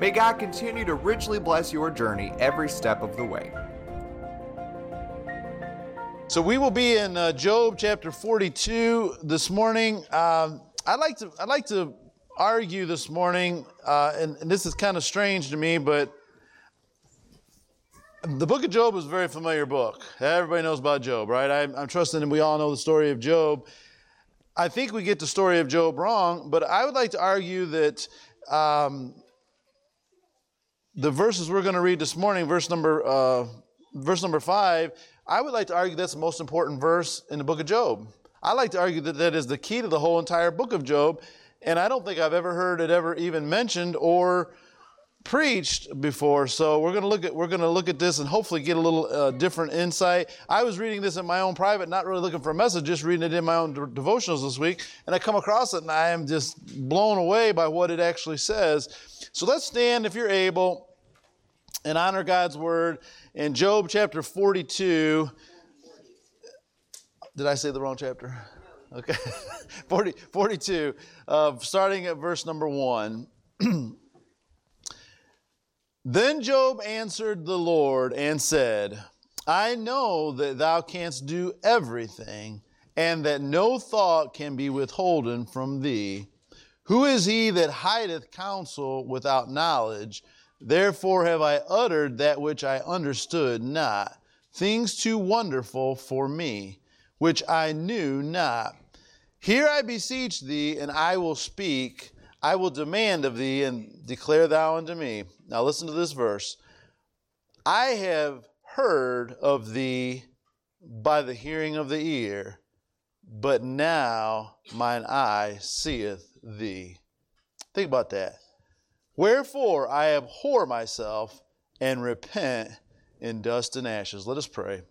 May God continue to richly bless your journey every step of the way. So we will be in uh, Job chapter 42 this morning. Um, I'd like to I'd like to argue this morning, uh, and, and this is kind of strange to me, but the book of Job is a very familiar book. Everybody knows about Job, right? I'm, I'm trusting that we all know the story of Job. I think we get the story of Job wrong, but I would like to argue that um, the verses we're going to read this morning, verse number uh, verse number five, I would like to argue that's the most important verse in the book of Job. I like to argue that that is the key to the whole entire book of Job, and I don't think I've ever heard it ever even mentioned or preached before. So we're going to look at we're going to look at this and hopefully get a little uh, different insight. I was reading this in my own private, not really looking for a message, just reading it in my own de- devotionals this week, and I come across it and I am just blown away by what it actually says. So let's stand if you're able and honor God's word in Job chapter 42. Did I say the wrong chapter? Okay. 40, 42, uh, starting at verse number 1. then Job answered the Lord and said, I know that thou canst do everything, and that no thought can be withholden from thee. Who is he that hideth counsel without knowledge? Therefore have I uttered that which I understood not, things too wonderful for me, which I knew not. Here I beseech thee, and I will speak. I will demand of thee, and declare thou unto me. Now listen to this verse. I have heard of thee by the hearing of the ear, but now mine eye seeth thee. Think about that. Wherefore I abhor myself and repent in dust and ashes. Let us pray.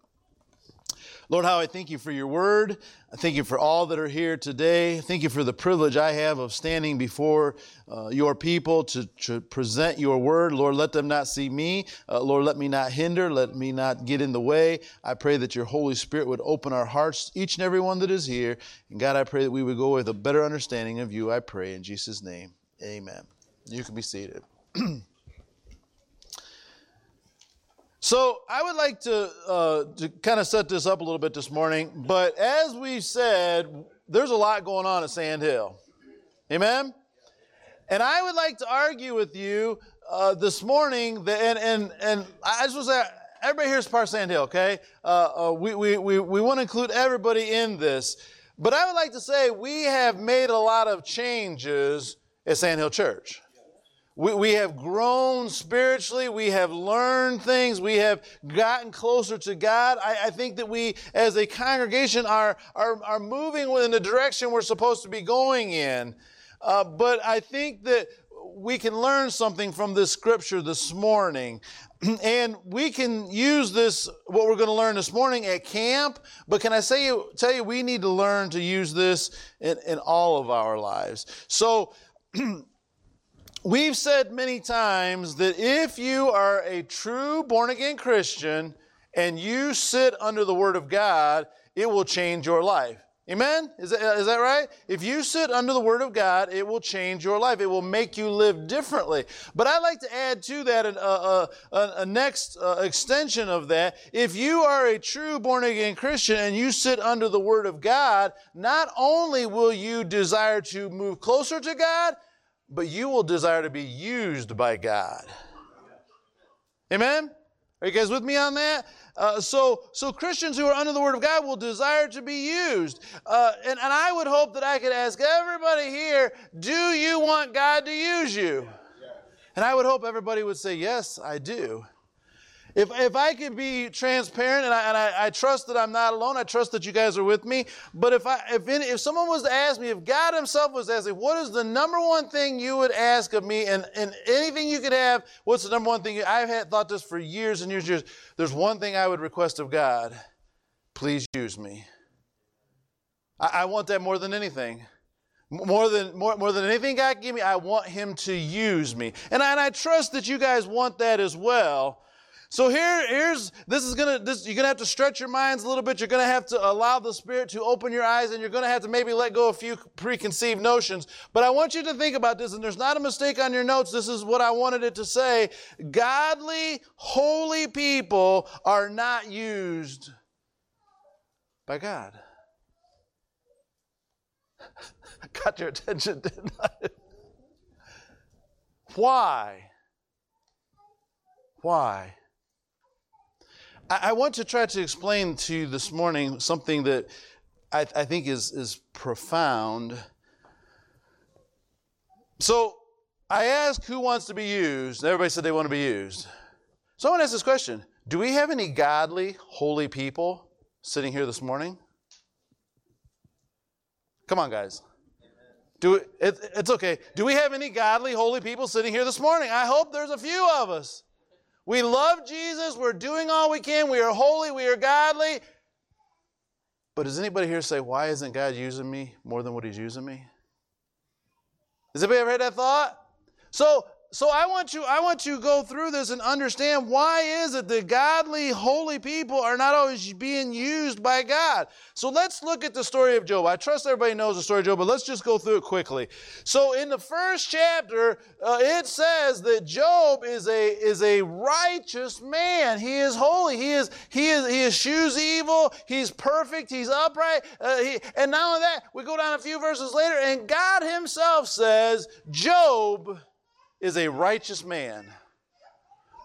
Lord, how I thank you for your word. I thank you for all that are here today. Thank you for the privilege I have of standing before uh, your people to, to, present your word. Lord, let them not see me. Uh, Lord, let me not hinder. Let me not get in the way. I pray that your Holy Spirit would open our hearts, each and every one that is here. And God, I pray that we would go with a better understanding of you. I pray in Jesus' name. Amen. You can be seated. so I would like to uh, to kind of set this up a little bit this morning. But as we said, there's a lot going on at Sandhill. Amen. And I would like to argue with you uh, this morning that, and and and I just want to say. Everybody here is part of Sandhill, okay? Uh, uh we, we, we, we want to include everybody in this. But I would like to say we have made a lot of changes at Sandhill Church. We, we have grown spiritually. We have learned things. We have gotten closer to God. I, I think that we, as a congregation, are, are, are moving in the direction we're supposed to be going in. Uh, but I think that we can learn something from this scripture this morning. And we can use this, what we're going to learn this morning at camp, but can I say tell you, we need to learn to use this in, in all of our lives. So, We've said many times that if you are a true born again Christian and you sit under the Word of God, it will change your life. Amen? Is that, is that right? If you sit under the Word of God, it will change your life. It will make you live differently. But I'd like to add to that a, a, a, a next uh, extension of that. If you are a true born again Christian and you sit under the Word of God, not only will you desire to move closer to God, but you will desire to be used by God. Amen? Are you guys with me on that? Uh, so, so Christians who are under the Word of God will desire to be used. Uh, and, and I would hope that I could ask everybody here, do you want God to use you? And I would hope everybody would say, yes, I do. If, if I could be transparent, and, I, and I, I, trust that I'm not alone, I trust that you guys are with me. But if I if any, if someone was to ask me, if God Himself was asking, what is the number one thing you would ask of me, and, and anything you could have, what's the number one thing? You, I've had thought this for years and years and years. There's one thing I would request of God: please use me. I, I want that more than anything. More than, more, more than anything God give me, I want Him to use me. And I, and I trust that you guys want that as well. So here, here's this is gonna this you're gonna have to stretch your minds a little bit. You're gonna have to allow the Spirit to open your eyes, and you're gonna have to maybe let go of a few preconceived notions. But I want you to think about this, and there's not a mistake on your notes. This is what I wanted it to say. Godly, holy people are not used by God. Got your attention, didn't I? Why? Why? I, want to try to explain to you this morning something that I, I think is, is profound. So I asked who wants to be used, everybody said they want to be used. So I want to ask this question Do we have any godly, holy people sitting here this morning? Come on, guys. Do it, it's okay. Do we have any godly, holy people sitting here this morning? I hope there's a few of us. We love Jesus. We're doing all we can. We are holy. We are godly. But does anybody here say, why isn't God using me more than what He's using me? Has anybody ever had that thought? So so I want you, I want you to go through this and understand why is it that godly, holy people are not always being used by God. So let's look at the story of Job. I trust everybody knows the story of Job, but let's just go through it quickly. So in the first chapter, uh, it says that Job is a is a righteous man. He is holy. He is he is he eschews evil. He's perfect. He's upright. Uh, he, and not only that, we go down a few verses later, and God Himself says, Job is a righteous man.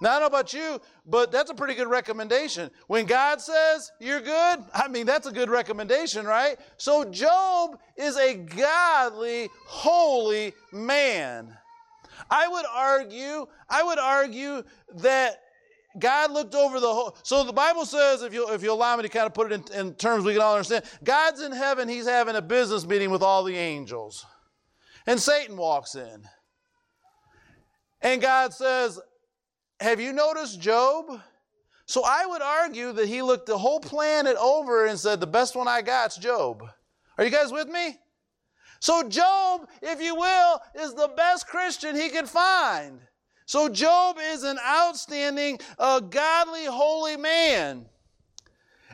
Now, I don't know about you, but that's a pretty good recommendation. When God says you're good, I mean, that's a good recommendation, right? So, Job is a godly, holy man. I would argue, I would argue that God looked over the whole. So the Bible says, if you if you allow me to kind of put it in, in terms we can all understand, God's in heaven. He's having a business meeting with all the angels, and Satan walks in. And God says, Have you noticed Job? So I would argue that he looked the whole planet over and said, The best one I got's Job. Are you guys with me? So Job, if you will, is the best Christian he could find. So Job is an outstanding, uh, godly, holy man.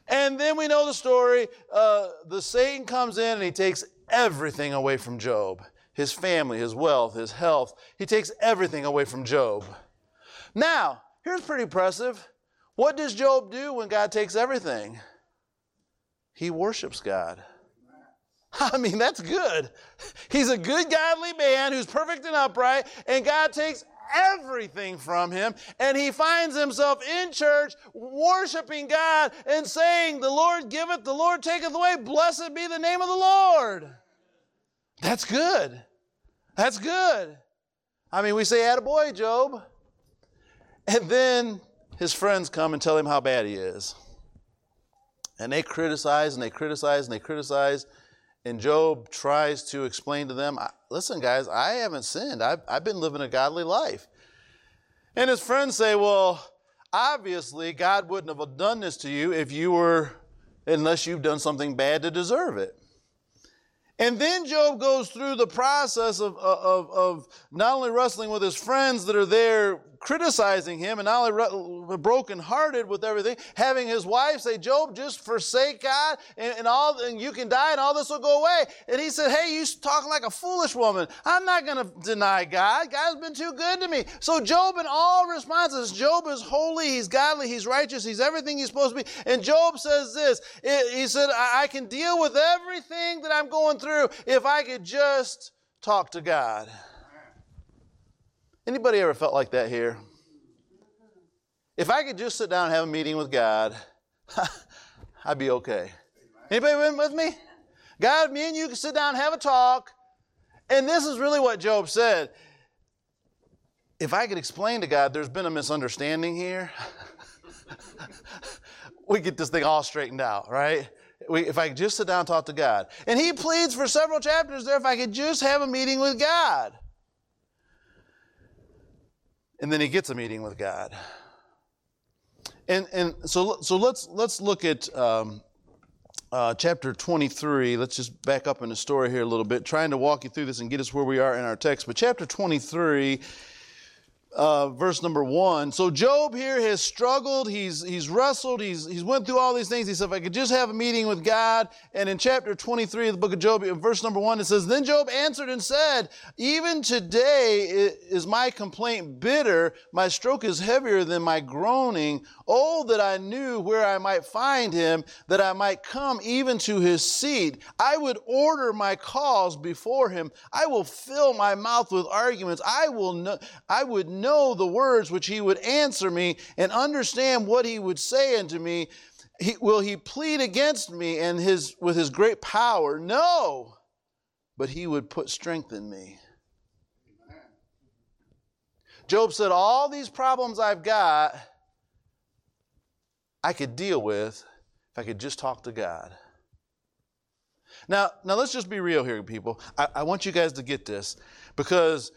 And then we know the story. Uh, the Satan comes in and he takes everything away from Job his family, his wealth, his health. He takes everything away from Job. Now, here's pretty impressive. What does Job do when God takes everything? He worships God. I mean, that's good. He's a good, godly man who's perfect and upright, and God takes everything from him, and he finds himself in church worshiping God and saying, The Lord giveth, the Lord taketh away, blessed be the name of the Lord. That's good. That's good. I mean, we say, attaboy, Job. And then his friends come and tell him how bad he is. And they criticize and they criticize and they criticize. And Job tries to explain to them, listen, guys, I haven't sinned. I've, I've been living a godly life. And his friends say, well, obviously, God wouldn't have done this to you if you were, unless you've done something bad to deserve it. And then Job goes through the process of, of, of not only wrestling with his friends that are there criticizing him and not only brokenhearted with everything, having his wife say, Job, just forsake God and, and, all, and you can die and all this will go away. And he said, Hey, you talking like a foolish woman. I'm not going to deny God. God's been too good to me. So Job in all responses, Job is holy, he's godly, he's righteous, he's everything he's supposed to be. And Job says this, he said, I can deal with everything that I'm going through if I could just talk to God. Anybody ever felt like that here? If I could just sit down and have a meeting with God, I'd be okay. Anybody with me? God, me and you can sit down and have a talk. And this is really what Job said. If I could explain to God there's been a misunderstanding here, we get this thing all straightened out, right? We, if I could just sit down and talk to God. And he pleads for several chapters there if I could just have a meeting with God. And then he gets a meeting with God. And, and so, so let's, let's look at um, uh, chapter 23. Let's just back up in the story here a little bit, trying to walk you through this and get us where we are in our text. But chapter 23 uh, verse number one. So Job here has struggled. He's he's wrestled. He's he's went through all these things. He said, if I could just have a meeting with God. And in chapter 23 of the book of Job, in verse number one, it says, Then Job answered and said, Even today is my complaint bitter. My stroke is heavier than my groaning. Oh, that I knew where I might find him, that I might come even to his seat. I would order my cause before him. I will fill my mouth with arguments. I will know, I would know the words which he would answer me and understand what he would say unto me. He, will he plead against me and his with his great power? No, but he would put strength in me. Job said, All these problems I've got, I could deal with if I could just talk to God. Now, now let's just be real here, people. I, I want you guys to get this because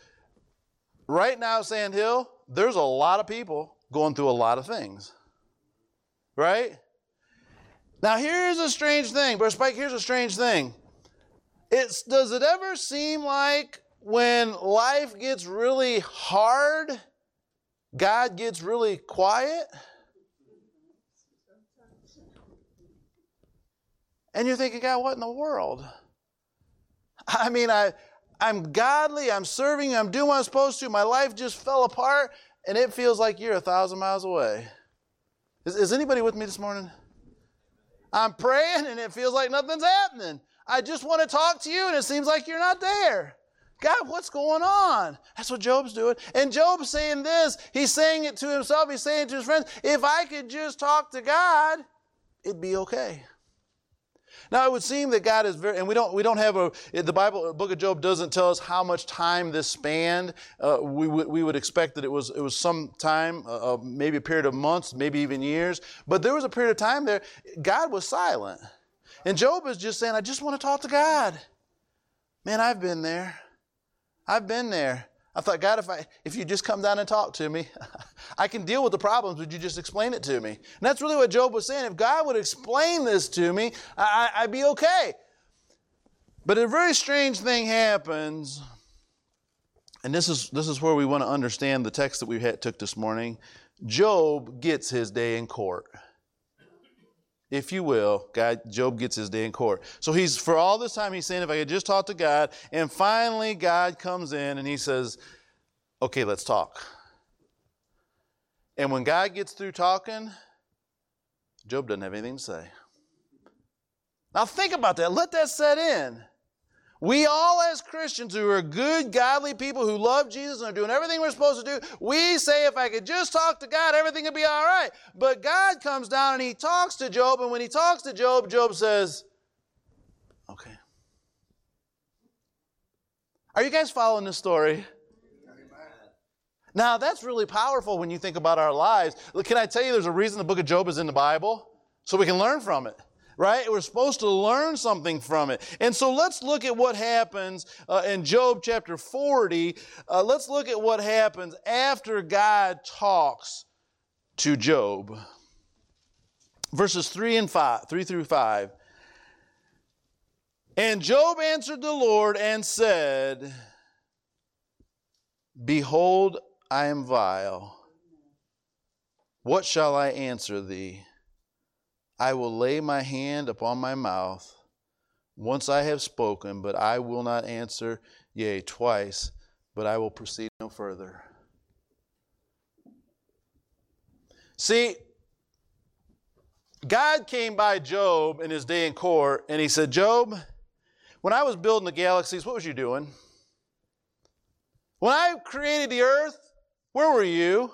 right now, Sandhill, there's a lot of people going through a lot of things. Right? Now, here's a strange thing. Brother Spike, here's a strange thing. It's, does it ever seem like when life gets really hard, God gets really quiet? And you're thinking, God, what in the world? I mean, I, I'm godly, I'm serving, I'm doing what I'm supposed to, my life just fell apart, and it feels like you're a thousand miles away. Is, is anybody with me this morning? I'm praying, and it feels like nothing's happening. I just want to talk to you, and it seems like you're not there. God, what's going on? That's what Job's doing. And Job's saying this. He's saying it to himself. He's saying to his friends. If I could just talk to God, it'd be okay. Now it would seem that God is very, and we don't we don't have a the Bible Book of Job doesn't tell us how much time this spanned. Uh, we would we would expect that it was it was some time, uh, maybe a period of months, maybe even years. But there was a period of time there. God was silent, and Job is just saying, "I just want to talk to God." Man, I've been there. I've been there. I thought, God, if I if you just come down and talk to me, I can deal with the problems. Would you just explain it to me? And that's really what Job was saying. If God would explain this to me, I, I'd be okay. But a very strange thing happens, and this is this is where we want to understand the text that we had, took this morning. Job gets his day in court if you will, God, Job gets his day in court. So he's, for all this time, he's saying, if I could just talk to God, and finally God comes in and he says, okay, let's talk. And when God gets through talking, Job doesn't have anything to say. Now think about that. Let that set in. We all, as Christians who are good, godly people who love Jesus and are doing everything we're supposed to do, we say, if I could just talk to God, everything would be all right. But God comes down and He talks to Job, and when He talks to Job, Job says, Okay. Are you guys following this story? Now, that's really powerful when you think about our lives. Can I tell you there's a reason the book of Job is in the Bible? So we can learn from it right? We're supposed to learn something from it. And so let's look at what happens uh, in Job chapter 40. Uh, let's look at what happens after God talks to Job. Verses 3 and 5, 3 through 5. And Job answered the Lord and said, Behold, I am vile. What shall I answer thee? I will lay my hand upon my mouth. Once I have spoken, but I will not answer, yea, twice, but I will proceed no further. See, God came by Job in his day in court and he said, Job, when I was building the galaxies, what was you doing? When I created the earth, where were you?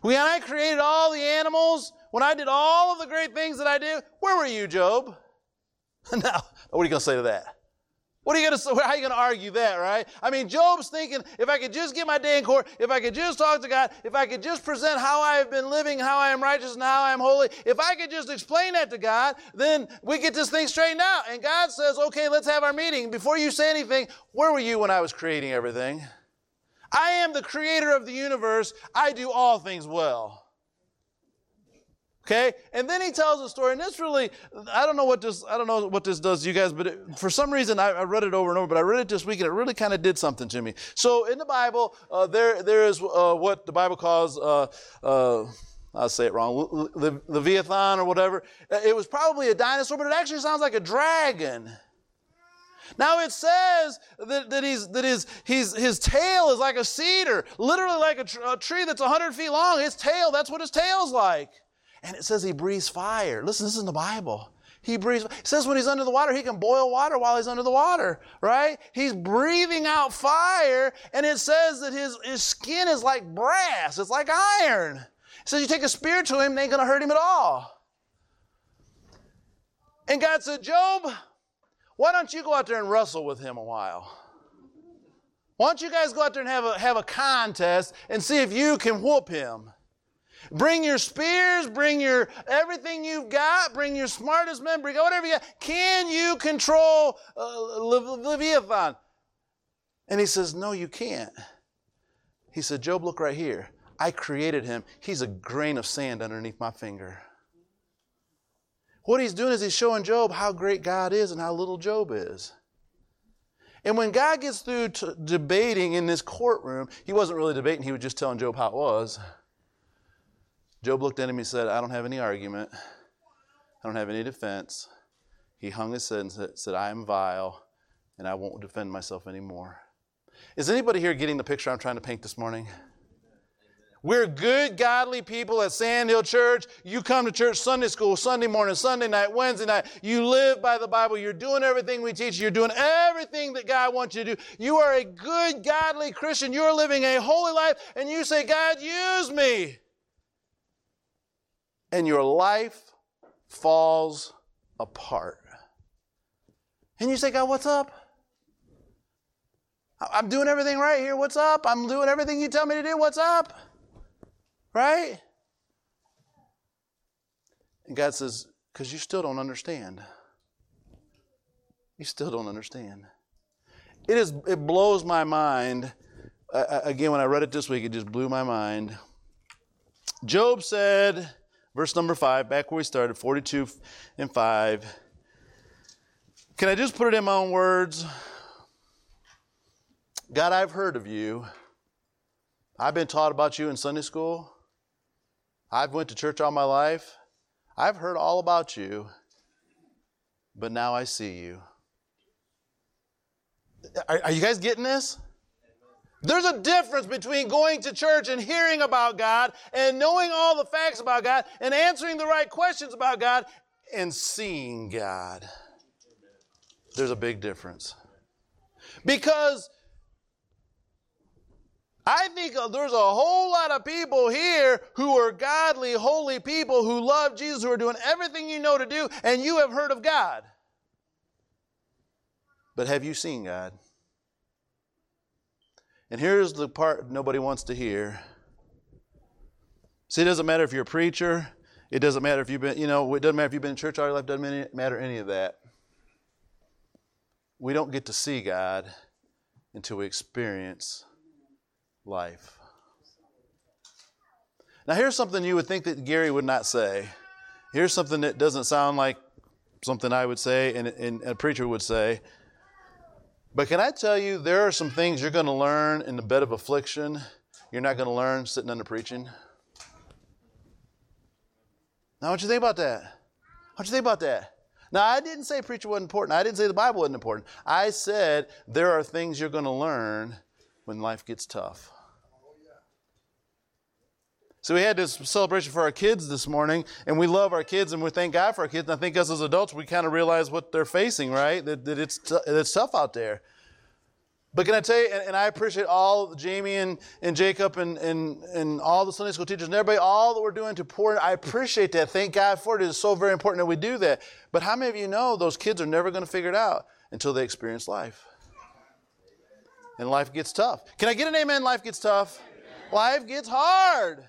When I created all the animals, when I did all of the great things that I did, where were you, Job? now, what are you going to say to that? What are you gonna say? how are you gonna argue that, right? I mean, Job's thinking, if I could just get my day in court, if I could just talk to God, if I could just present how I have been living, how I am righteous, and how I am holy, if I could just explain that to God, then we get this thing straightened out. And God says, okay, let's have our meeting. Before you say anything, where were you when I was creating everything? I am the creator of the universe. I do all things well. Okay? And then he tells a story, and this really, I don't know what this, I don't know what this does to you guys, but it, for some reason I, I, read it over and over, but I read it this week and it really kind of did something to me. So in the Bible, uh, there, there is uh, what the Bible calls, uh, uh I'll say it wrong, Le- Leviathan or whatever. It was probably a dinosaur, but it actually sounds like a dragon. Now it says that, that, he's, that his, his, tail is like a cedar, literally like a, tr- a tree that's 100 feet long. His tail, that's what his tail's like. And it says he breathes fire. Listen, this is in the Bible. He breathes. It says when he's under the water, he can boil water while he's under the water, right? He's breathing out fire, and it says that his, his skin is like brass. It's like iron. It says you take a spear to him, it ain't to hurt him at all. And God said, Job, why don't you go out there and wrestle with him a while? Why don't you guys go out there and have a, have a contest and see if you can whoop him? Bring your spears, bring your everything you've got, bring your smartest men, bring whatever you got. Can you control uh, Leviathan? And he says, No, you can't. He said, Job, look right here. I created him. He's a grain of sand underneath my finger. What he's doing is he's showing Job how great God is and how little Job is. And when God gets through debating in this courtroom, he wasn't really debating, he was just telling Job how it was. Job looked at him and said, I don't have any argument. I don't have any defense. He hung his head and said, I am vile and I won't defend myself anymore. Is anybody here getting the picture I'm trying to paint this morning? We're good, godly people at Sandhill Church. You come to church Sunday school, Sunday morning, Sunday night, Wednesday night. You live by the Bible. You're doing everything we teach. You're doing everything that God wants you to do. You are a good, godly Christian. You're living a holy life, and you say, God, use me and your life falls apart. And you say, God, what's up? I'm doing everything right here. What's up? I'm doing everything you tell me to do. What's up? Right? And God says, because you still don't understand. You still don't understand. It is. It blows my mind. Uh, again, when I read it this week, it just blew my mind. Job said, Verse number five, back where we started, 42 and 5. Can I just put it in my own words? God, I've heard of you. I've been taught about you in Sunday school. I've went to church all my life. I've heard all about you. But now I see you. Are, are you guys getting this? There's a difference between going to church and hearing about God and knowing all the facts about God and answering the right questions about God and seeing God. There's a big difference. Because I think there's a whole lot of people here who are godly, holy people who love Jesus, who are doing everything you know to do, and you have heard of God. But have you seen God? And here's the part nobody wants to hear. See, it doesn't matter if you're a preacher. It doesn't matter if you've been, you know, it doesn't matter if you've been in church all your life. It doesn't matter any of that. We don't get to see God until we experience life. Now, here's something you would think that Gary would not say. Here's something that doesn't sound like something I would say and, and a preacher would say. But can I tell you, there are some things you're going to learn in the bed of affliction you're not going to learn sitting under preaching. Now, what you think about that? What you think about that? Now, I didn't say preacher wasn't important. I didn't say the Bible wasn't important. I said there are things you're going to learn when life gets tough. So we had this celebration for our kids this morning, and we love our kids, and we thank God for our kids. And I think us as adults, we kind of realize what they're facing, right? That, that it's t- it's tough out there. But can I tell you, and, and, I appreciate all Jamie and, and Jacob and, and, and all the Sunday school teachers and everybody, all that we're doing to pour in. I appreciate that. Thank God for it. It is so very important that we do that. But how many of you know those kids are never going to figure it out? until they experience life. And life gets tough. Can I get an amen? Life gets tough. Life gets hard.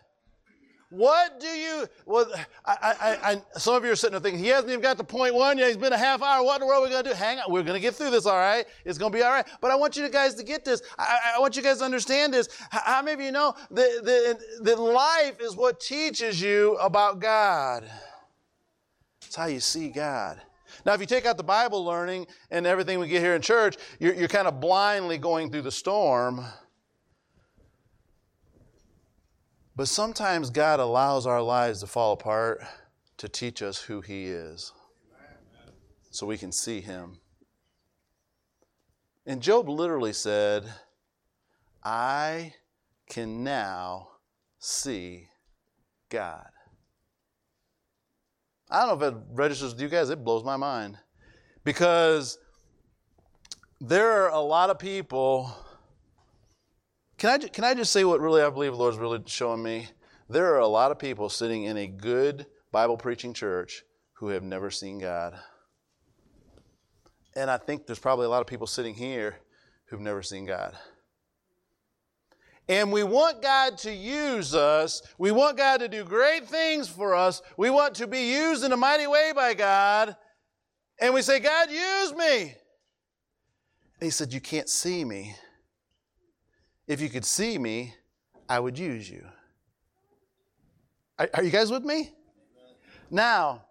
What do you? Well, I, I, I, some of you are sitting there thinking he hasn't even got to point one yet. He's been a half hour. What in the world are we going to do? Hang on, we're going to get through this. All right, it's going to be all right. But I want you guys to get this. I, want you guys to understand this. How many of you know that, that, that life is what teaches you about God? It's how you see God. Now, if you take out the Bible learning and everything we get here in church, you're, you're kind of blindly going through the storm. But sometimes God allows our lives to fall apart to teach us who He is so we can see Him. And Job literally said, I can now see God. I don't know if it registers with you guys, it blows my mind. Because there are a lot of people can I, can I just say what really I believe the Lord's really showing me? There are a lot of people sitting in a good Bible preaching church who have never seen God. And I think there's probably a lot of people sitting here who've never seen God. And we want God to use us. We want God to do great things for us. We want to be used in a mighty way by God. And we say, God, use me. And he said, You can't see me. If you could see me, I would use you. Are, you guys with me? Now,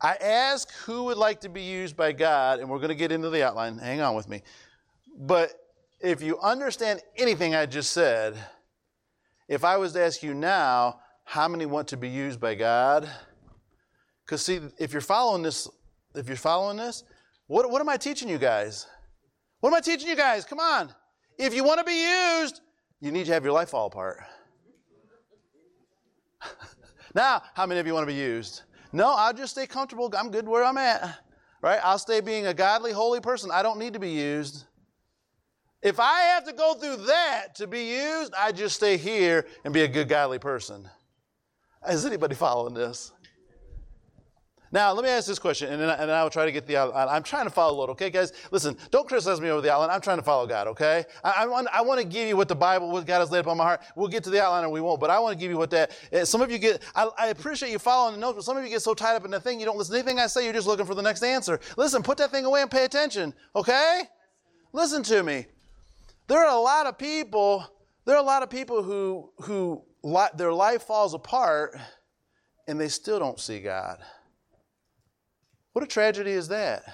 I ask who would like to be used by God, and we're going to get into the outline. Hang on with me. But if you understand anything I just said, if I was to ask you now, how many want to be used by God? Because see, if you're following this, if you're following this, what, what am I teaching you guys? What am I teaching you guys? Come on. If you want to be used, you need to have your life fall apart. now, how many of you want to be used? No, I'll just stay comfortable. I'm good where I'm at. Right? I'll stay being a godly, holy person. I don't need to be used. If I have to go through that to be used, I just stay here and be a good, godly person. Is anybody following this? Now, let me ask this question, and then, I, and I will try to get the outline. I'm trying to follow Lord, okay, guys? Listen, don't criticize me over the outline. I'm trying to follow God, okay? I, I, want, I want to give you what the Bible, what God has laid upon my heart. We'll get to the outline or we won't, but I want to give you what that. Eh, some of you get, I, I appreciate you following the notes, but some of you get so tied up in the thing, you don't listen to anything I say, you're just looking for the next answer. Listen, put that thing away and pay attention, okay? Listen to me. There are a lot of people, there are a lot of people who, who their life falls apart and they still don't see God. What a tragedy is that?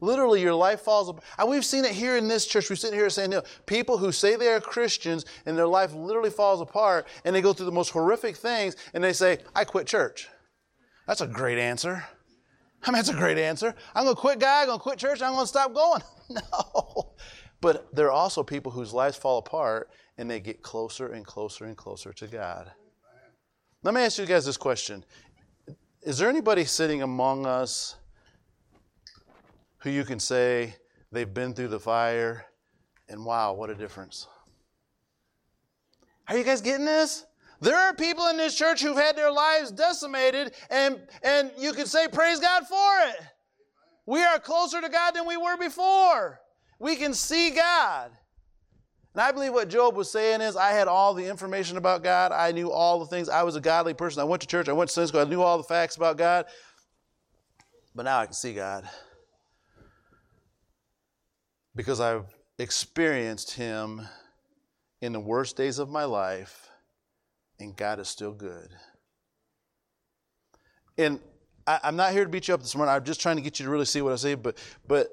Literally, your life falls apart. And we've seen it here in this church. We sit here Sandhill. People who say they are Christians and their life literally falls apart and they go through the most horrific things and they say, I quit church. That's a great answer. I mean, that's a great answer. I'm going to quit God, I'm going to quit church, I'm going to stop going. no. But there are also people whose lives fall apart and they get closer and closer and closer to God. Let me ask you guys this question is there anybody sitting among us who you can say they've been through the fire and wow, what a difference? Are you guys getting this? There are people in this church who've had their lives decimated, and, and you can say, Praise God for it. We are closer to God than we were before. We can see God. And I believe what Job was saying is, I had all the information about God. I knew all the things. I was a godly person. I went to church. I went to Sunday school. I knew all the facts about God. But now I can see God. Because I've experienced Him in the worst days of my life, and God is still good. And I, am not here to beat you up this morning. I'm just trying to get you to really see what I say. But, but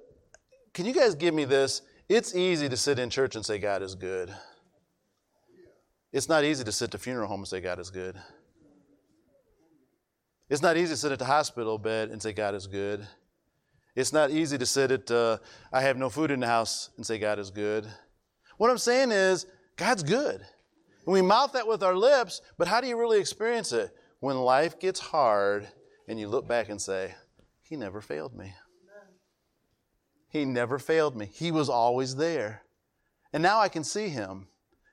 can you guys give me this? It's easy to sit in church and say God is good. It's not easy to sit at a funeral home and say God is good. It's not easy to sit at the hospital bed and say God is good. It's not easy to sit at, uh, I have no food in the house and say God is good. What I'm saying is, God's good. And we mouth that with our lips, but how do you really experience it? When life gets hard and you look back and say, He never failed me. He never failed me. He was always there. And now I can see him.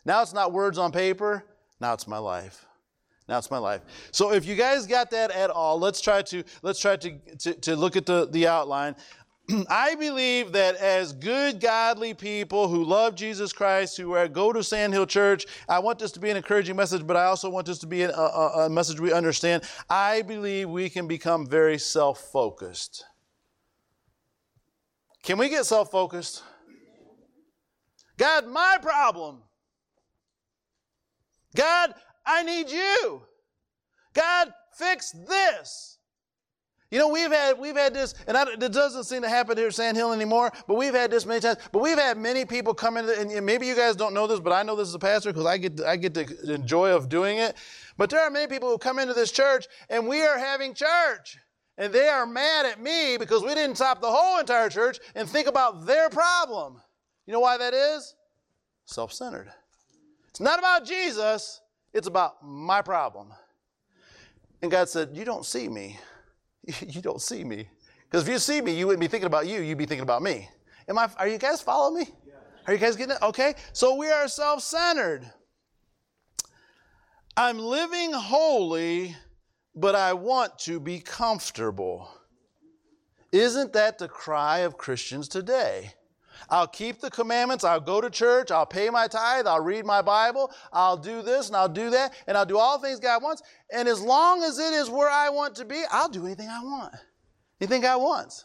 Now it's not words on paper, now it's my life. Now it's my life. So if you guys got that at all, let's try to let's try to to, to look at the, the outline. I believe that as good, godly people who love Jesus Christ, who are, go to Sandhill Church, I want this to be an encouraging message, but I also want this to be a, a, a message we understand. I believe we can become very self focused. Can we get self focused? God, my problem. God, I need you. God, fix this. You know, we've had we've had this, and I, it doesn't seem to happen here at Sandhill anymore. But we've had this many times. But we've had many people come in, and maybe you guys don't know this, but I know this as a pastor because I get I get the joy of doing it. But there are many people who come into this church, and we are having church, and they are mad at me because we didn't stop the whole entire church and think about their problem. You know why that is? Self-centered. It's not about Jesus. It's about my problem. And God said, "You don't see me." you don't see me. Because if you see me, you wouldn't be thinking about you, you'd be thinking about me. Am I, are you guys following me? Are you guys getting it? Okay. So we are self centered. I'm living holy, but I want to be comfortable. Isn't that the cry of Christians today? I'll keep the commandments. I'll go to church. I'll pay my tithe. I'll read my Bible. I'll do this and I'll do that. And I'll do all things God wants. And as long as it is where I want to be, I'll do anything I want. Anything God wants.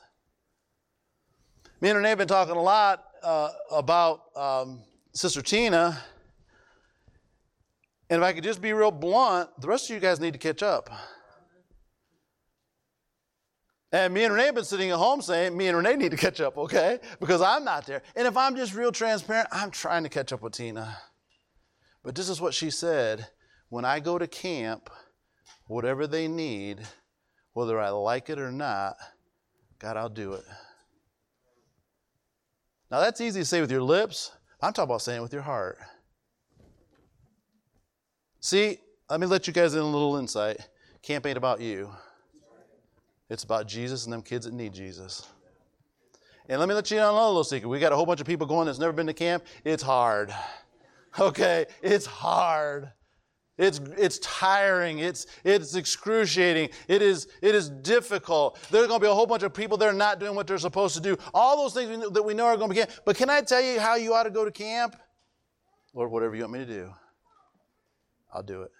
Me and Renee have been talking a lot uh, about um, Sister Tina. And if I could just be real blunt, the rest of you guys need to catch up. And me and Renee have been sitting at home saying, me and Renee need to catch up, okay? Because I'm not there. And if I'm just real transparent, I'm trying to catch up with Tina. But this is what she said when I go to camp, whatever they need, whether I like it or not, God, I'll do it. Now, that's easy to say with your lips. I'm talking about saying it with your heart. See, let me let you guys in a little insight. Camp ain't about you. It's about Jesus and them kids that need Jesus. And let me let you know a little secret. We got a whole bunch of people going that's never been to camp. It's hard. Okay, it's hard. It's, it's tiring. It's, it's excruciating. It is, it is difficult. There's going to be a whole bunch of people that are not doing what they're supposed to do. All those things that we know are going to be camp. But can I tell you how you ought to go to camp? Lord, whatever you want me to do, I'll do it.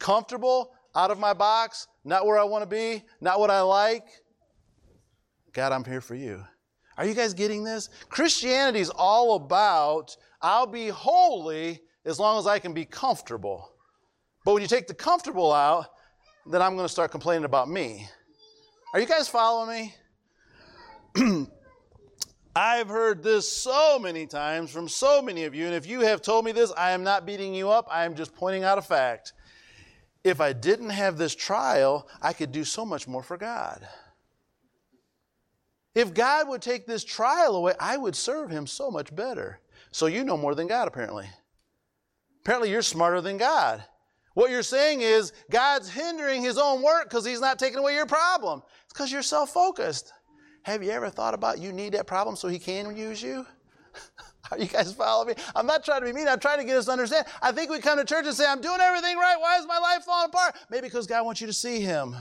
Comfortable? Out of my box, not where I want to be, not what I like. God, I'm here for you. Are you guys getting this? Christianity is all about I'll be holy as long as I can be comfortable. But when you take the comfortable out, then I'm going to start complaining about me. Are you guys following me? I've heard this so many times from so many of you, and if you have told me this, I am not beating you up, I am just pointing out a fact if I didn't have this trial, I could do so much more for God. If God would take this trial away, I would serve Him so much better. So you know more than God, apparently. Apparently, you're smarter than God. What you're saying is God's hindering His own work because He's not taking away your problem. It's because you're self focused. Have you ever thought about you need that problem so He can use you? Are you guys following me? I'm not trying to be mean. I'm trying to get us to understand. I think we come to church and say, I'm doing everything right. Why is my life falling apart? Maybe because God wants you to see Him.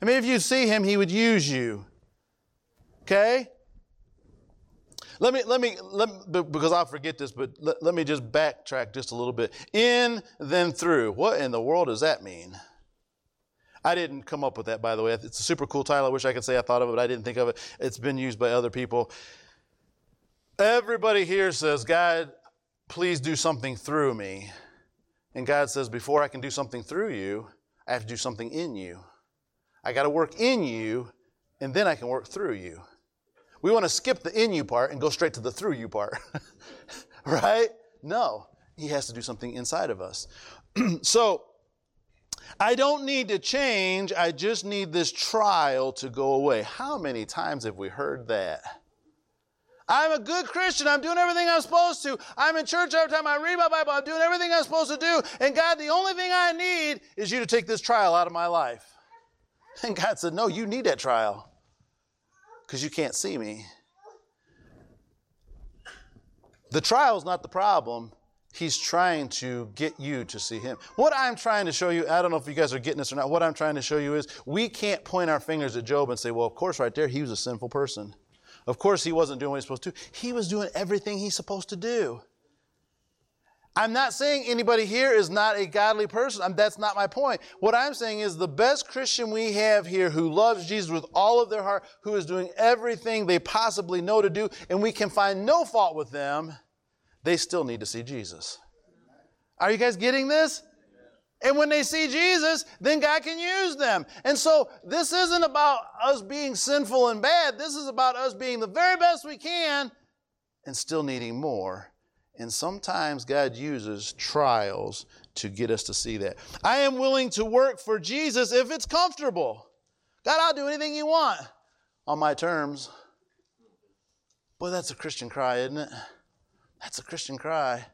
I mean, if you see Him, He would use you. Okay? Let me, let me, let me because I'll forget this, but let, let me just backtrack just a little bit. In, then through. What in the world does that mean? I didn't come up with that, by the way. It's a super cool title. I wish I could say I thought of it, but I didn't think of it. It's been used by other people. Everybody here says, God, please do something through me. And God says, before I can do something through you, I have to do something in you. I got to work in you, and then I can work through you. We want to skip the in you part and go straight to the through you part. right? No, He has to do something inside of us. so, I don't need to change, I just need this trial to go away. How many times have we heard that? I'm a good Christian. I'm doing everything I'm supposed to. I'm in church every time I read my Bible. I'm doing everything I'm supposed to do. And God, the only thing I need is you to take this trial out of my life. And God said, No, you need that trial because you can't see me. The trial is not the problem, He's trying to get you to see him. What I'm trying to show you, I don't know if you guys are getting this or not. What I'm trying to show you is we can't point our fingers at Job and say, well, of course, right there, he was a sinful person. Of course, he wasn't doing what he's supposed to. He was doing everything he's supposed to do. I'm not saying anybody here is not a godly person. I'm, that's not my point. What I'm saying is the best Christian we have here who loves Jesus with all of their heart, who is doing everything they possibly know to do, and we can find no fault with them, they still need to see Jesus. Are you guys getting this? And when they see Jesus, then God can use them. And so this isn't about us being sinful and bad. This is about us being the very best we can and still needing more and sometimes God uses trials to get us to see that. I am willing to work for Jesus if it's comfortable. God, I'll do anything you want on my terms. Boy, that's a Christian cry, isn't it? That's a Christian cry.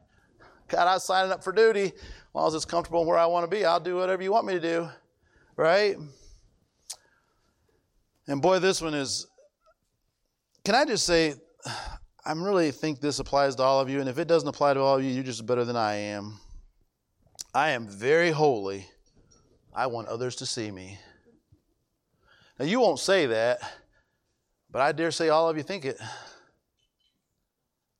God, I'm signing up for duty. Long as it's comfortable where I want to be, I'll do whatever you want me to do. Right? And boy, this one is. Can I just say, I really think this applies to all of you, and if it doesn't apply to all of you, you're just better than I am. I am very holy. I want others to see me. Now, you won't say that, but I dare say all of you think it.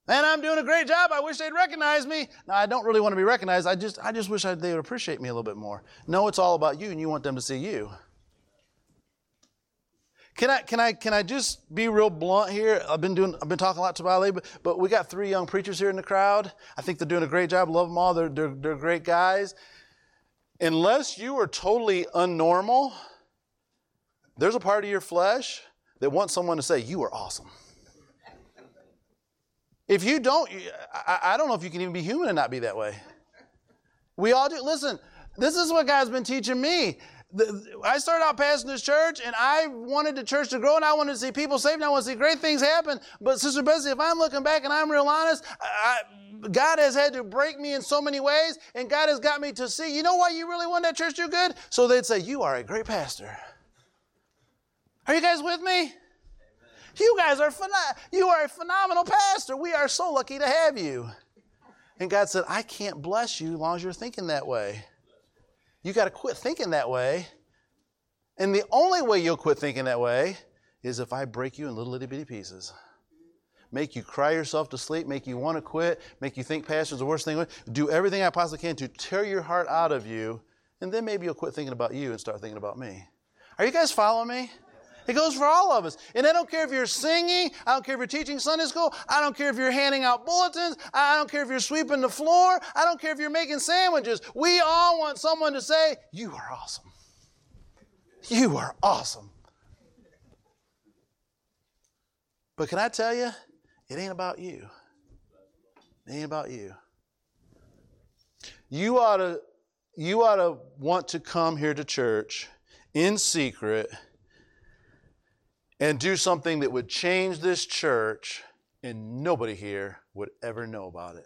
Man, I'm doing a great job. I wish they'd recognize me. Now, I don't really want to be recognized. I just, I just wish I, they would appreciate me a little bit more. No, it's all about you, and you want them to see you. Can I, can I, can I just be real blunt here? I've been doing, I've been talking a lot to Bali, but, but we got three young preachers here in the crowd. I think they're doing a great job. Love them all. They're, they're, they're great guys. Unless you are totally unnormal, there's a part of your flesh that wants someone to say, you are awesome. If you don't, I, don't know if you can even be human and not be that way. We all do. Listen, this is what God's been teaching me I started out passing this church, and I wanted the church to grow, and I wanted to see people saved, and I want to see great things happen. But Sister Bessie, if I'm looking back and I'm real honest, I, God has had to break me in so many ways, and God has got me to see. You know why you really want that church to do good? So they'd say, "You are a great pastor." Are you guys with me? You guys are phen- you are a phenomenal pastor. We are so lucky to have you. And God said, "I can't bless you as long as you're thinking that way." You got to quit thinking that way. And the only way you'll quit thinking that way is if I break you in little itty bitty pieces. Make you cry yourself to sleep, make you want to quit, make you think pastor's the worst thing. Do everything I possibly can to tear your heart out of you, and then maybe you'll quit thinking about you and start thinking about me. Are you guys following me? It goes for all of us. And I don't care if you're singing, I don't care if you're teaching Sunday school, I don't care if you're handing out bulletins, I don't care if you're sweeping the floor, I don't care if you're making sandwiches. We all want someone to say, You are awesome. You are awesome. But can I tell you, it ain't about you. It ain't about you. You ought to you ought to want to come here to church in secret and do something that would change this church and nobody here would ever know about it.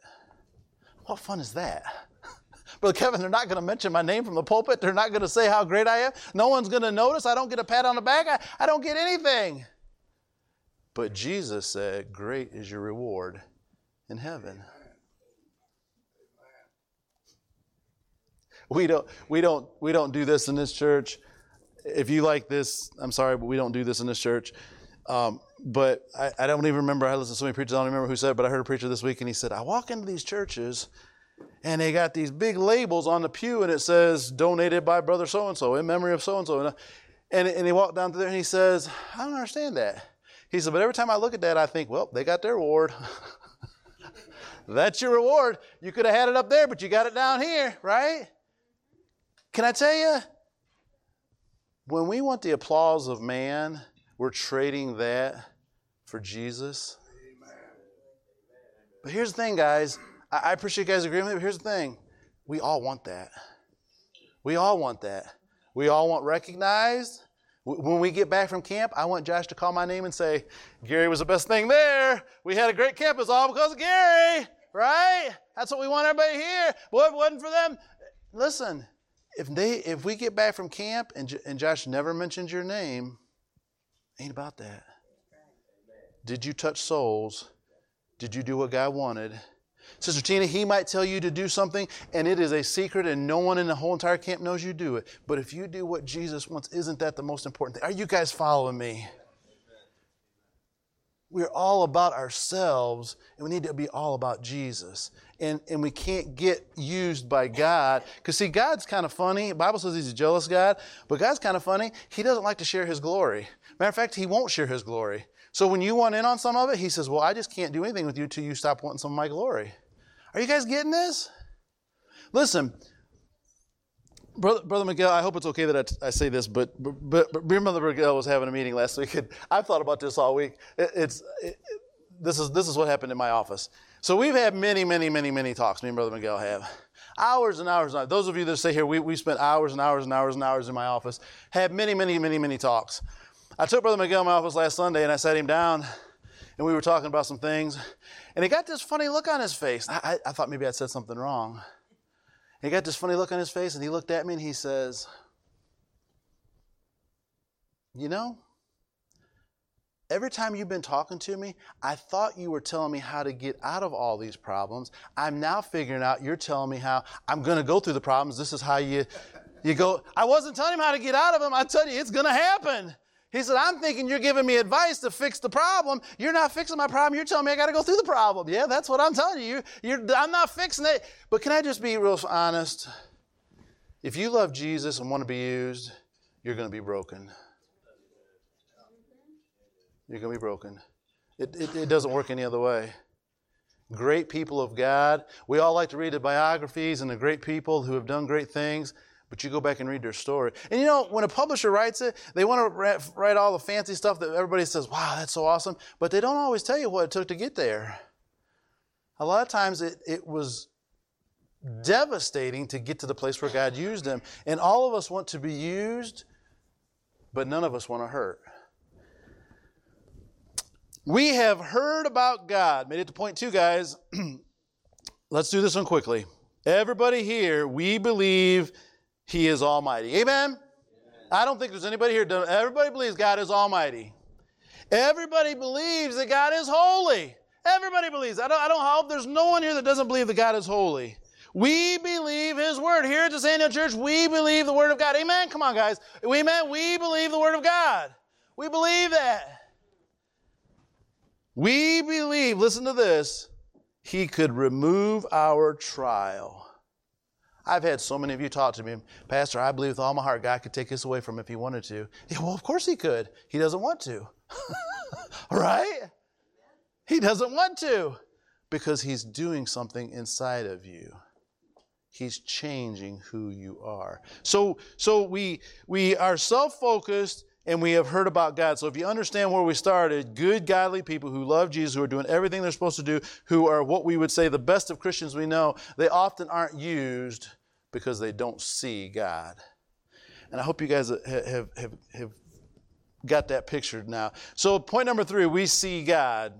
What fun is that? Brother Kevin, they're not going to mention my name from the pulpit. They're not going to say how great I am. No one's going to notice. I don't get a pat on the back. I, I don't get anything. But Jesus said, Great is your reward in heaven. We don't, we don't, we don't do this in this church if you like this, I'm sorry, but we don't do this in this church. Um, but I, I, don't even remember. I listened to so many preachers. I don't remember who said, it, but I heard a preacher this week, and he said, "I walk into these churches, and they got these big labels on the pew, and it says donated by brother so and so in memory of so and so." And and he walked down to there, and he says, "I don't understand that." He said, "But every time I look at that, I think, well, they got their reward. That's your reward. You could have had it up there, but you got it down here, right?" Can I tell you? When we want the applause of man, we're trading that for Jesus. But here's the thing, guys. I appreciate you guys agreeing with me, but here's the thing. We all want that. We all want that. We all want recognized. When we get back from camp, I want Josh to call my name and say, Gary was the best thing there. We had a great camp. It's all because of Gary, right? That's what we want everybody here. Boy, if it wasn't for them, listen, if they if we get back from camp and, and Josh never mentions your name, ain't about that. Did you touch souls? Did you do what God wanted? Sister Tina, he might tell you to do something and it is a secret and no one in the whole entire camp knows you do it. But if you do what Jesus wants, isn't that the most important thing? Are you guys following me? We're all about ourselves and we need to be all about Jesus. And, and we can't get used by God. Because, see, God's kind of funny. The Bible says he's a jealous God, but God's kind of funny. He doesn't like to share his glory. Matter of fact, he won't share his glory. So when you want in on some of it, he says, Well, I just can't do anything with you till you stop wanting some of my glory. Are you guys getting this? Listen, Brother, Brother Miguel, I hope it's okay that I, say this, but, but, but Brother Miguel was having a meeting last week, and I've thought about this all week. It, it's it, this is this is what happened in my office. So we've had many, many, many, many talks. Me and Brother Miguel have hours and hours. And hours. Those of you that stay here, we we spent hours and hours and hours and hours in my office. Had many, many, many, many talks. I took Brother Miguel in my office last Sunday, and I sat him down, and we were talking about some things, and he got this funny look on his face. I, I, I thought maybe I'd said something wrong. He got this funny look on his face, and he looked at me and he says, You know, every time you've been talking to me, I thought you were telling me how to get out of all these problems. I'm now figuring out you're telling me how I'm going to go through the problems. This is how you, you go. I wasn't telling him how to get out of them. I tell you, it's going to happen. He said, I'm thinking you're giving me advice to fix the problem. You're not fixing my problem. You're telling me I got to go through the problem. Yeah, that's what I'm telling you. You're, I'm not fixing it. But can I just be real honest? If you love Jesus and want to be used, you're going to be broken. You're going to be broken. It, it, it doesn't work any other way. Great people of God. We all like to read the biographies and the great people who have done great things. But you go back and read their story. And you know, when a publisher writes it, they want to write all the fancy stuff that everybody says, wow, that's so awesome. But they don't always tell you what it took to get there. A lot of times it, it was devastating to get to the place where God used them. And all of us want to be used, but none of us want to hurt. We have heard about God. Made it to point two, guys. Let's do this one quickly. Everybody here, we believe he is almighty. Amen? Amen? I don't think there's anybody here. Everybody believes God is almighty. Everybody believes that God is holy. Everybody believes. I don't, I don't hope there's no one here that doesn't believe that God is holy. We believe His Word. Here at the Sand Church, we believe the Word of God. Amen? Come on, guys. Amen? We believe the Word of God. We believe that. We believe, listen to this, He could remove our trial. I've had so many of you talk to me, Pastor, I believe with all my heart God could take this away from him if he wanted to. Yeah, well, of course he could. He doesn't want to. right? He doesn't want to because he's doing something inside of you. He's changing who you are. So, so we, we are self focused and we have heard about God. So if you understand where we started, good, godly people who love Jesus, who are doing everything they're supposed to do, who are what we would say the best of Christians we know, they often aren't used because they don't see God. And I hope you guys have, have, have got that pictured now. So, point number three we see God.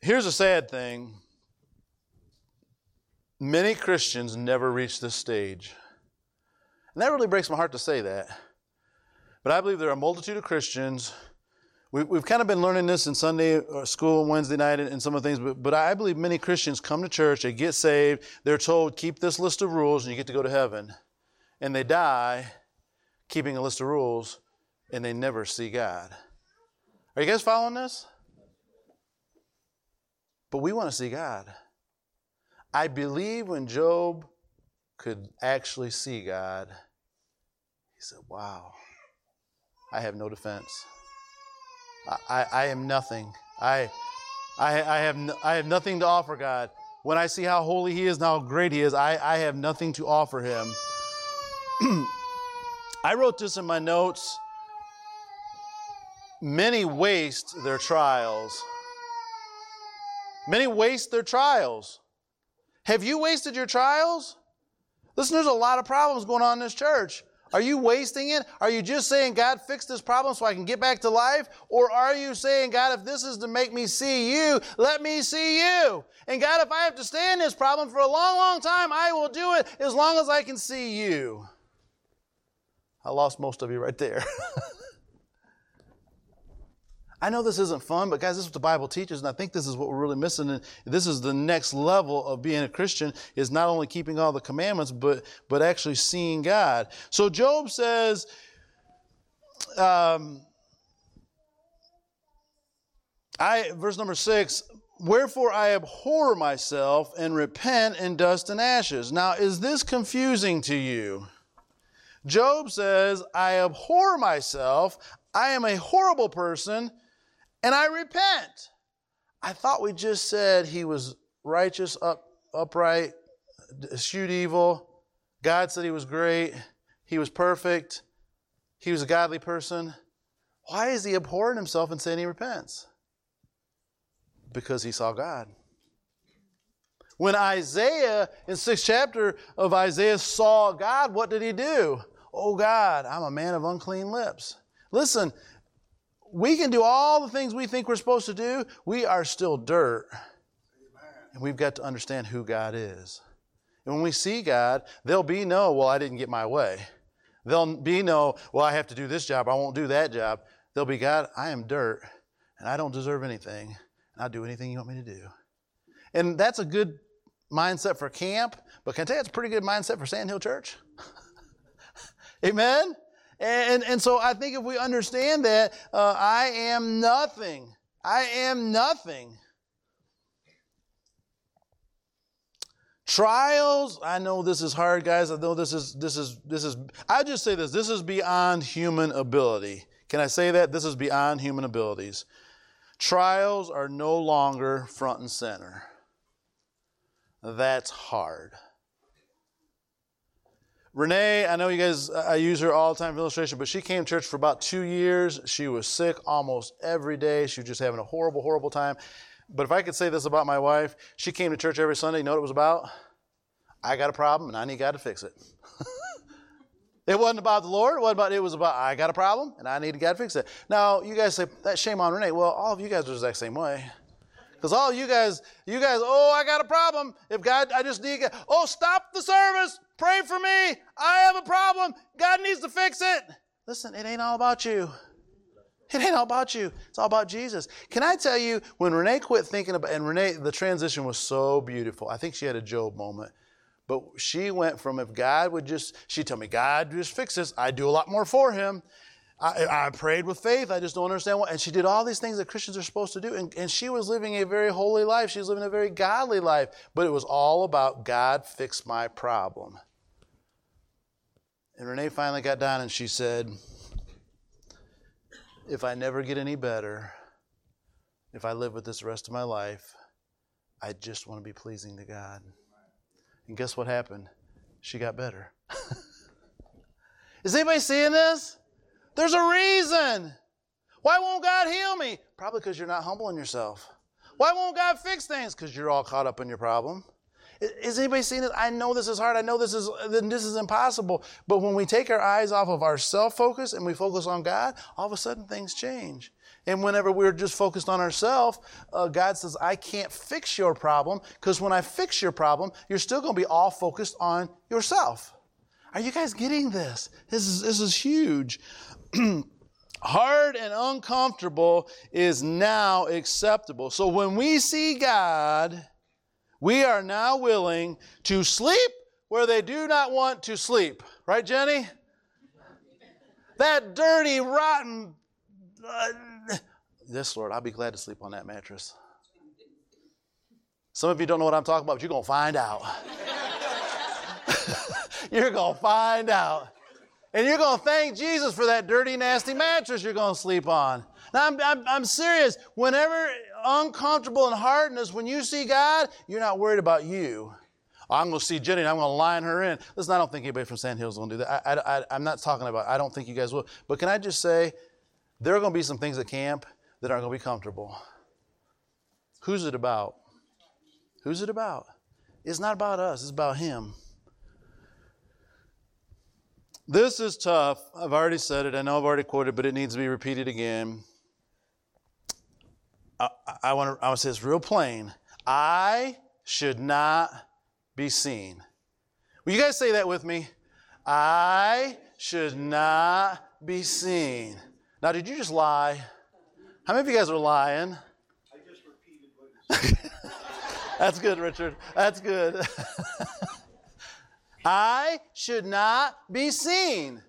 Here's a sad thing many Christians never reach this stage. And that really breaks my heart to say that. But I believe there are a multitude of Christians we, have kind of been learning this in Sunday uh, school and Wednesday night and, some of the things, but, but I believe many Christians come to church, they get saved, they're told, keep this list of rules and you get to go to heaven. And they die keeping a list of rules and they never see God. Are you guys following this? But we want to see God. I believe when Job could actually see God, he said, Wow, I have no defense. I, I am nothing. I, I, I, have no, I have nothing to offer God. When I see how holy He is and how great He is, I, I have nothing to offer Him. I wrote this in my notes. Many waste their trials. Many waste their trials. Have you wasted your trials? Listen, there's a lot of problems going on in this church. Are you wasting it? Are you just saying, God, fix this problem so I can get back to life? Or are you saying, God, if this is to make me see you, let me see you? And God, if I have to stay in this problem for a long, long time, I will do it as long as I can see you. I lost most of you right there. I know this isn't fun, but guys, this is what the Bible teaches, and I think this is what we're really missing. And this is the next level of being a Christian is not only keeping all the commandments, but but actually seeing God. So Job says, um, I verse number six. Wherefore I abhor myself and repent in dust and ashes. Now, is this confusing to you? Job says, I abhor myself. I am a horrible person and I repent. I thought we just said he was righteous, up, upright, eschewed evil. God said he was great. He was perfect. He was a godly person. Why is he abhorring himself and saying he repents? Because he saw God. When Isaiah, in sixth chapter of Isaiah, saw God, what did he do? Oh God, I'm a man of unclean lips. Listen, we can do all the things we think we're supposed to do. We are still dirt. And we've got to understand who God is. And when we see God, there'll be no, well, I didn't get my way. There'll be no, well, I have to do this job. I won't do that job. There'll be, God, I am dirt and I don't deserve anything. And I'll do anything you want me to do. And that's a good mindset for camp, but can I tell you it's a pretty good mindset for Sandhill Church? Amen? And, and so I think if we understand that, uh, I am nothing. I am nothing. Trials, I know this is hard, guys. I know this is, this is, this is, I just say this this is beyond human ability. Can I say that? This is beyond human abilities. Trials are no longer front and center. That's hard. Renee, I know you guys, I use her all the time for illustration, but she came to church for about two years. She was sick almost every day. She was just having a horrible, horrible time. But if I could say this about my wife, she came to church every Sunday. You know what it was about? I got a problem and I need God to fix it. it wasn't about the Lord. It wasn't about, it was about I got a problem and I need God to fix it. Now, you guys say, that shame on Renee. Well, all of you guys are the exact same way. Because all you guys, you guys, oh, I got a problem. If God, I just need, God. oh, stop the service. Pray for me. I have a problem. God needs to fix it. Listen, it ain't all about you. It ain't all about you. It's all about Jesus. Can I tell you, when Renee quit thinking about, and Renee, the transition was so beautiful. I think she had a Job moment. But she went from if God would just, she told me, God just fix this. I'd do a lot more for him. I, I, prayed with faith. I just don't understand what. And she did all these things that Christians are supposed to do. And, and she was living a very holy life. She was living a very godly life. But it was all about God fix my problem. And Renee finally got down and she said, If I never get any better, if I live with this the rest of my life, I just want to be pleasing to God. And guess what happened? She got better. Is anybody seeing this? There's a reason. Why won't God heal me? Probably because you're not humbling yourself. Why won't God fix things? Because you're all caught up in your problem. Is anybody seeing this? I know this is hard. I know this is this is impossible. But when we take our eyes off of our self focus and we focus on God, all of a sudden things change. And whenever we're just focused on ourselves, uh, God says, I can't fix your problem because when I fix your problem, you're still going to be all focused on yourself. Are you guys getting this? This is, this is huge. hard and uncomfortable is now acceptable. So when we see God, we are now willing to sleep where they do not want to sleep. Right, Jenny? That dirty, rotten. Uh, yes, Lord, I'll be glad to sleep on that mattress. Some of you don't know what I'm talking about, but you're going to find out. you're going to find out. And you're going to thank Jesus for that dirty, nasty mattress you're going to sleep on. Now, I'm, I'm, I'm, serious. Whenever uncomfortable and hardness, when you see God, you're not worried about you. Oh, I'm going to see Jenny and I'm going to line her in. Listen, I don't think anybody from Sandhills is going to do that. I, I, I'm not talking about, I don't think you guys will. But can I just say, there are going to be some things at camp that aren't going to be comfortable. Who's it about? Who's it about? It's not about us, it's about Him. This is tough. I've already said it. I know I've already quoted, but it needs to be repeated again. I, I want to I want to say this real plain. I should not be seen. Will you guys say that with me? I should not be seen. Now, did you just lie? How many of you guys are lying? I just repeated what you said. That's good, Richard. That's good. I should not be seen.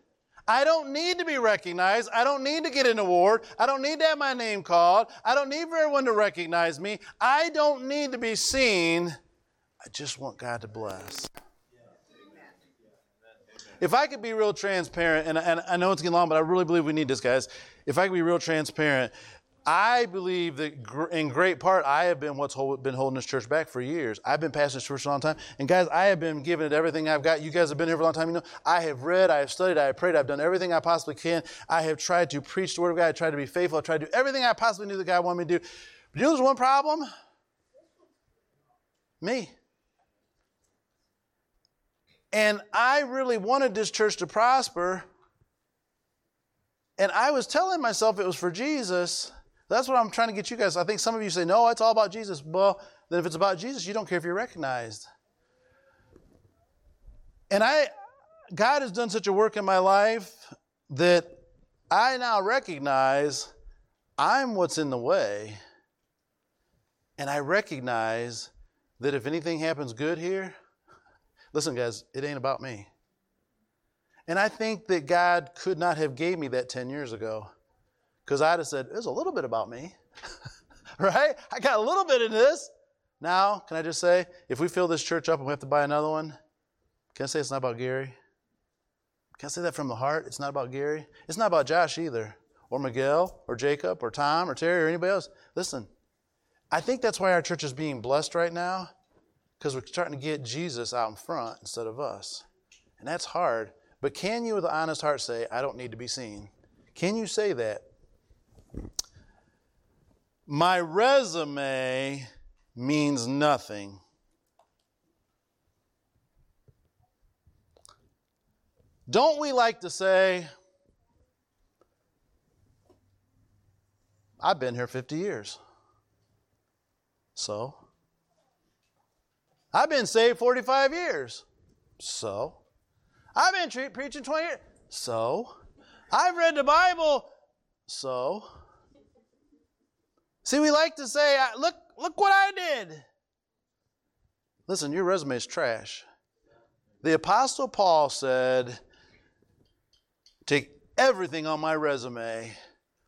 I don't need to be recognized. I don't need to get an award. I don't need to have my name called. I don't need for everyone to recognize me. I don't need to be seen. I just want God to bless. If I could be real transparent, and, and I know it's getting long, but I really believe we need this, guys. If I could be real transparent, I believe that in great part, I have been what's hold, been holding this church back for years. I've been pastor this church a long time. And guys, I have been giving it everything I've got. You guys have been here for a long time. You know, I have read, I have studied, I have prayed, I've done everything I possibly can. I have tried to preach the word of God. I tried to be faithful. I tried to do everything I possibly knew that God wanted me to do. But you know, there's one problem? Me. And I really wanted this church to prosper. And I was telling myself it was for Jesus. That's what I'm trying to get you guys. I think some of you say, no, it's all about Jesus. Well, then if it's about Jesus, you don't care if you're recognized. And I, God has done such a work in my life that I now recognize I'm what's in the way. And I recognize that if anything happens good here, Listen, guys, it ain't about me. And I think that God could not have gave me that 10 years ago because I'd have said, it's a little bit about me. right? I got a little bit in this. Now, can I just say, if we fill this church up and we have to buy another one, can I say it's not about Gary? Can I say that from the heart? It's not about Gary. It's not about Josh either, or Miguel, or Jacob, or Tom, or Terry, or anybody else. Listen, I think that's why our church is being blessed right now because we're starting to get Jesus out in front instead of us. And that's hard. But can you, with an honest heart, say, I don't need to be seen? Can you say that? My resume means nothing. Don't we like to say, I've been here 50 years. So? I've been saved 45 years. So? I've been tre- preaching 20 years. So? I've read the Bible. So? See, we like to say, look, look what I did. Listen, your resume is trash. The Apostle Paul said, Take everything on my resume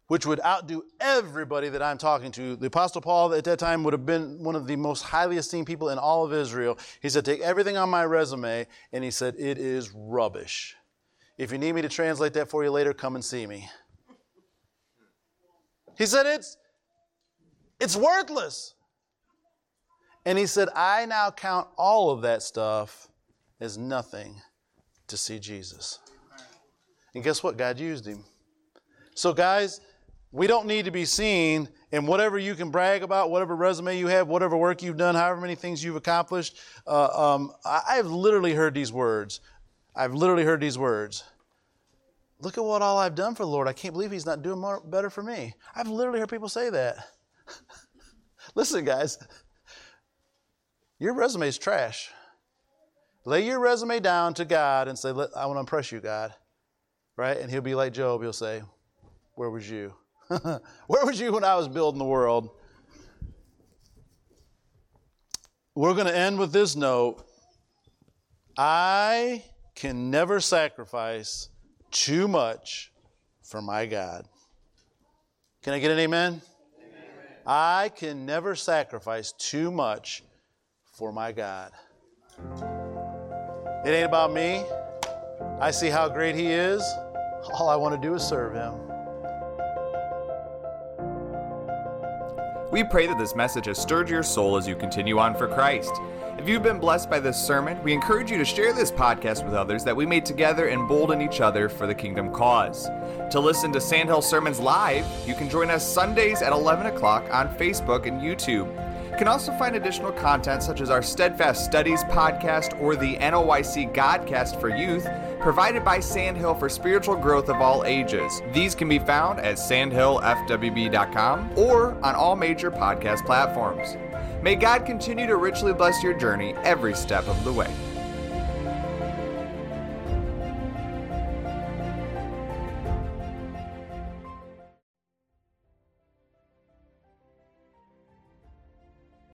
which would outdo everybody that I'm talking to. The Apostle Paul at that time would have been one of the most highly esteemed people in all of Israel. He said, Take everything on my resume, and he said, It is rubbish. If you need me to translate that for you later, come and see me. He said, It's, it's worthless. And he said, I now count all of that stuff as nothing to see Jesus. And guess what? God used him. So, guys, we don't need to be seen in whatever you can brag about, whatever resume you have, whatever work you've done, however many things you've accomplished. Uh, um, I, have literally heard these words. I've literally heard these words. Look at what all I've done for the Lord. I can't believe He's not doing more, better for me. I've literally heard people say that. Listen, guys, your resume is trash. Lay your resume down to God and say, I want to impress you, God. Right? And He'll be like Job. He'll say, Where was you? Where was you when I was building the world? We're going to end with this note I can never sacrifice too much for my God. Can I get an amen? I can never sacrifice too much for my God. It ain't about me. I see how great He is. All I want to do is serve Him. We pray that this message has stirred your soul as you continue on for Christ. If you've been blessed by this sermon, we encourage you to share this podcast with others that we may together embolden each other for the kingdom cause. To listen to Sandhill Sermons live, you can join us Sundays at 11 o'clock on Facebook and YouTube. You can also find additional content such as our Steadfast Studies podcast or the NOYC Godcast for Youth, provided by Sandhill for spiritual growth of all ages. These can be found at sandhillfwb.com or on all major podcast platforms. May God continue to richly bless your journey every step of the way.